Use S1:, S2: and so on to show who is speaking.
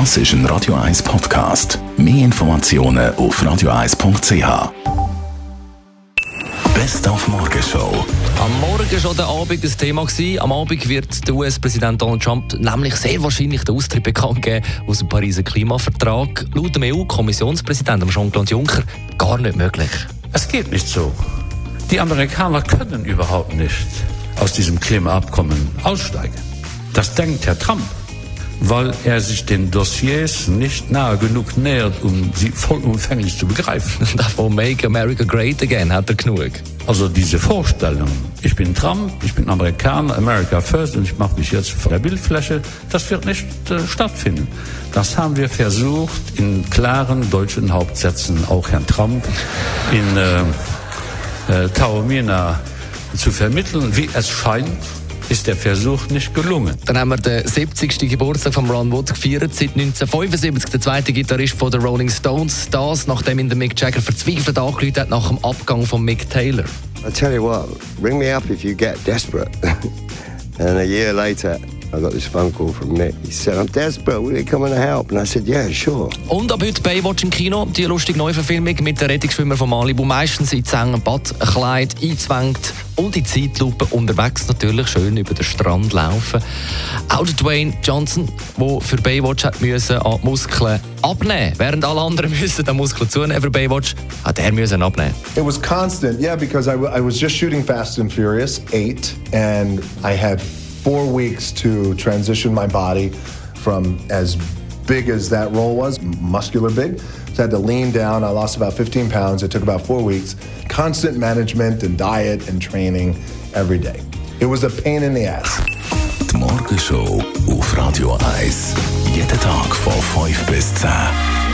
S1: Das ist ein Radio 1 Podcast. Mehr Informationen auf radio1.ch. Best auf Morgenshow.
S2: Am Morgen schon der Abend das Thema gewesen. Am Abend wird der US-Präsident Donald Trump nämlich sehr wahrscheinlich den Austritt bekannt geben aus dem Pariser Klimavertrag. Laut dem EU-Kommissionspräsidenten Jean-Claude Juncker gar nicht möglich.
S3: Es geht nicht so. Die Amerikaner können überhaupt nicht aus diesem Klimaabkommen aussteigen. Das denkt Herr Trump weil er sich den Dossiers nicht nahe genug nähert, um sie vollumfänglich zu begreifen.
S2: Davon Make America Great Again hat er genug.
S3: Also diese Vorstellung, ich bin Trump, ich bin Amerikaner, America First und ich mache mich jetzt vor der Bildfläche, das wird nicht äh, stattfinden. Das haben wir versucht in klaren deutschen Hauptsätzen, auch Herrn Trump in äh, äh, Taormina zu vermitteln, wie es scheint ist der Versuch nicht gelungen.
S2: Dann haben wir den 70. Geburtstag von Ron Wood gefeiert, seit 1975, der zweite Gitarrist von den Rolling Stones. Das, nachdem ihn der Mick Jagger verzweifelt angerufen hat nach dem Abgang von Mick Taylor.
S4: I tell you what, ring me up if you get desperate. and a year later, I got this phone call from Nick. He said, I'm desperate, will you come and help? And I said, yeah, sure.
S2: Und ab heute Baywatch im Kino, die lustige Neuverfilmung mit der Rettungsschwimmer von Malibu, meistens in Zängen, Badkleid einzwängt und die Zeitlupe unterwegs natürlich schön über den Strand laufen. Auch der Dwayne Johnson, der für Baywatch hat müssen, an Muskeln abnehmen, während alle anderen müssen an Muskeln zunehmen für Baywatch, hat er müssen abnehmen.
S5: It was constant, yeah, because I, I was just shooting Fast and Furious 8 and I had four weeks to transition my body from as big as that role was, muscular big. So I had to lean down. I lost about 15 pounds. It took about four weeks. Constant management and diet and training every day. It was a pain in the ass.
S1: Radio 1. Jeden Tag von 5 bis 10.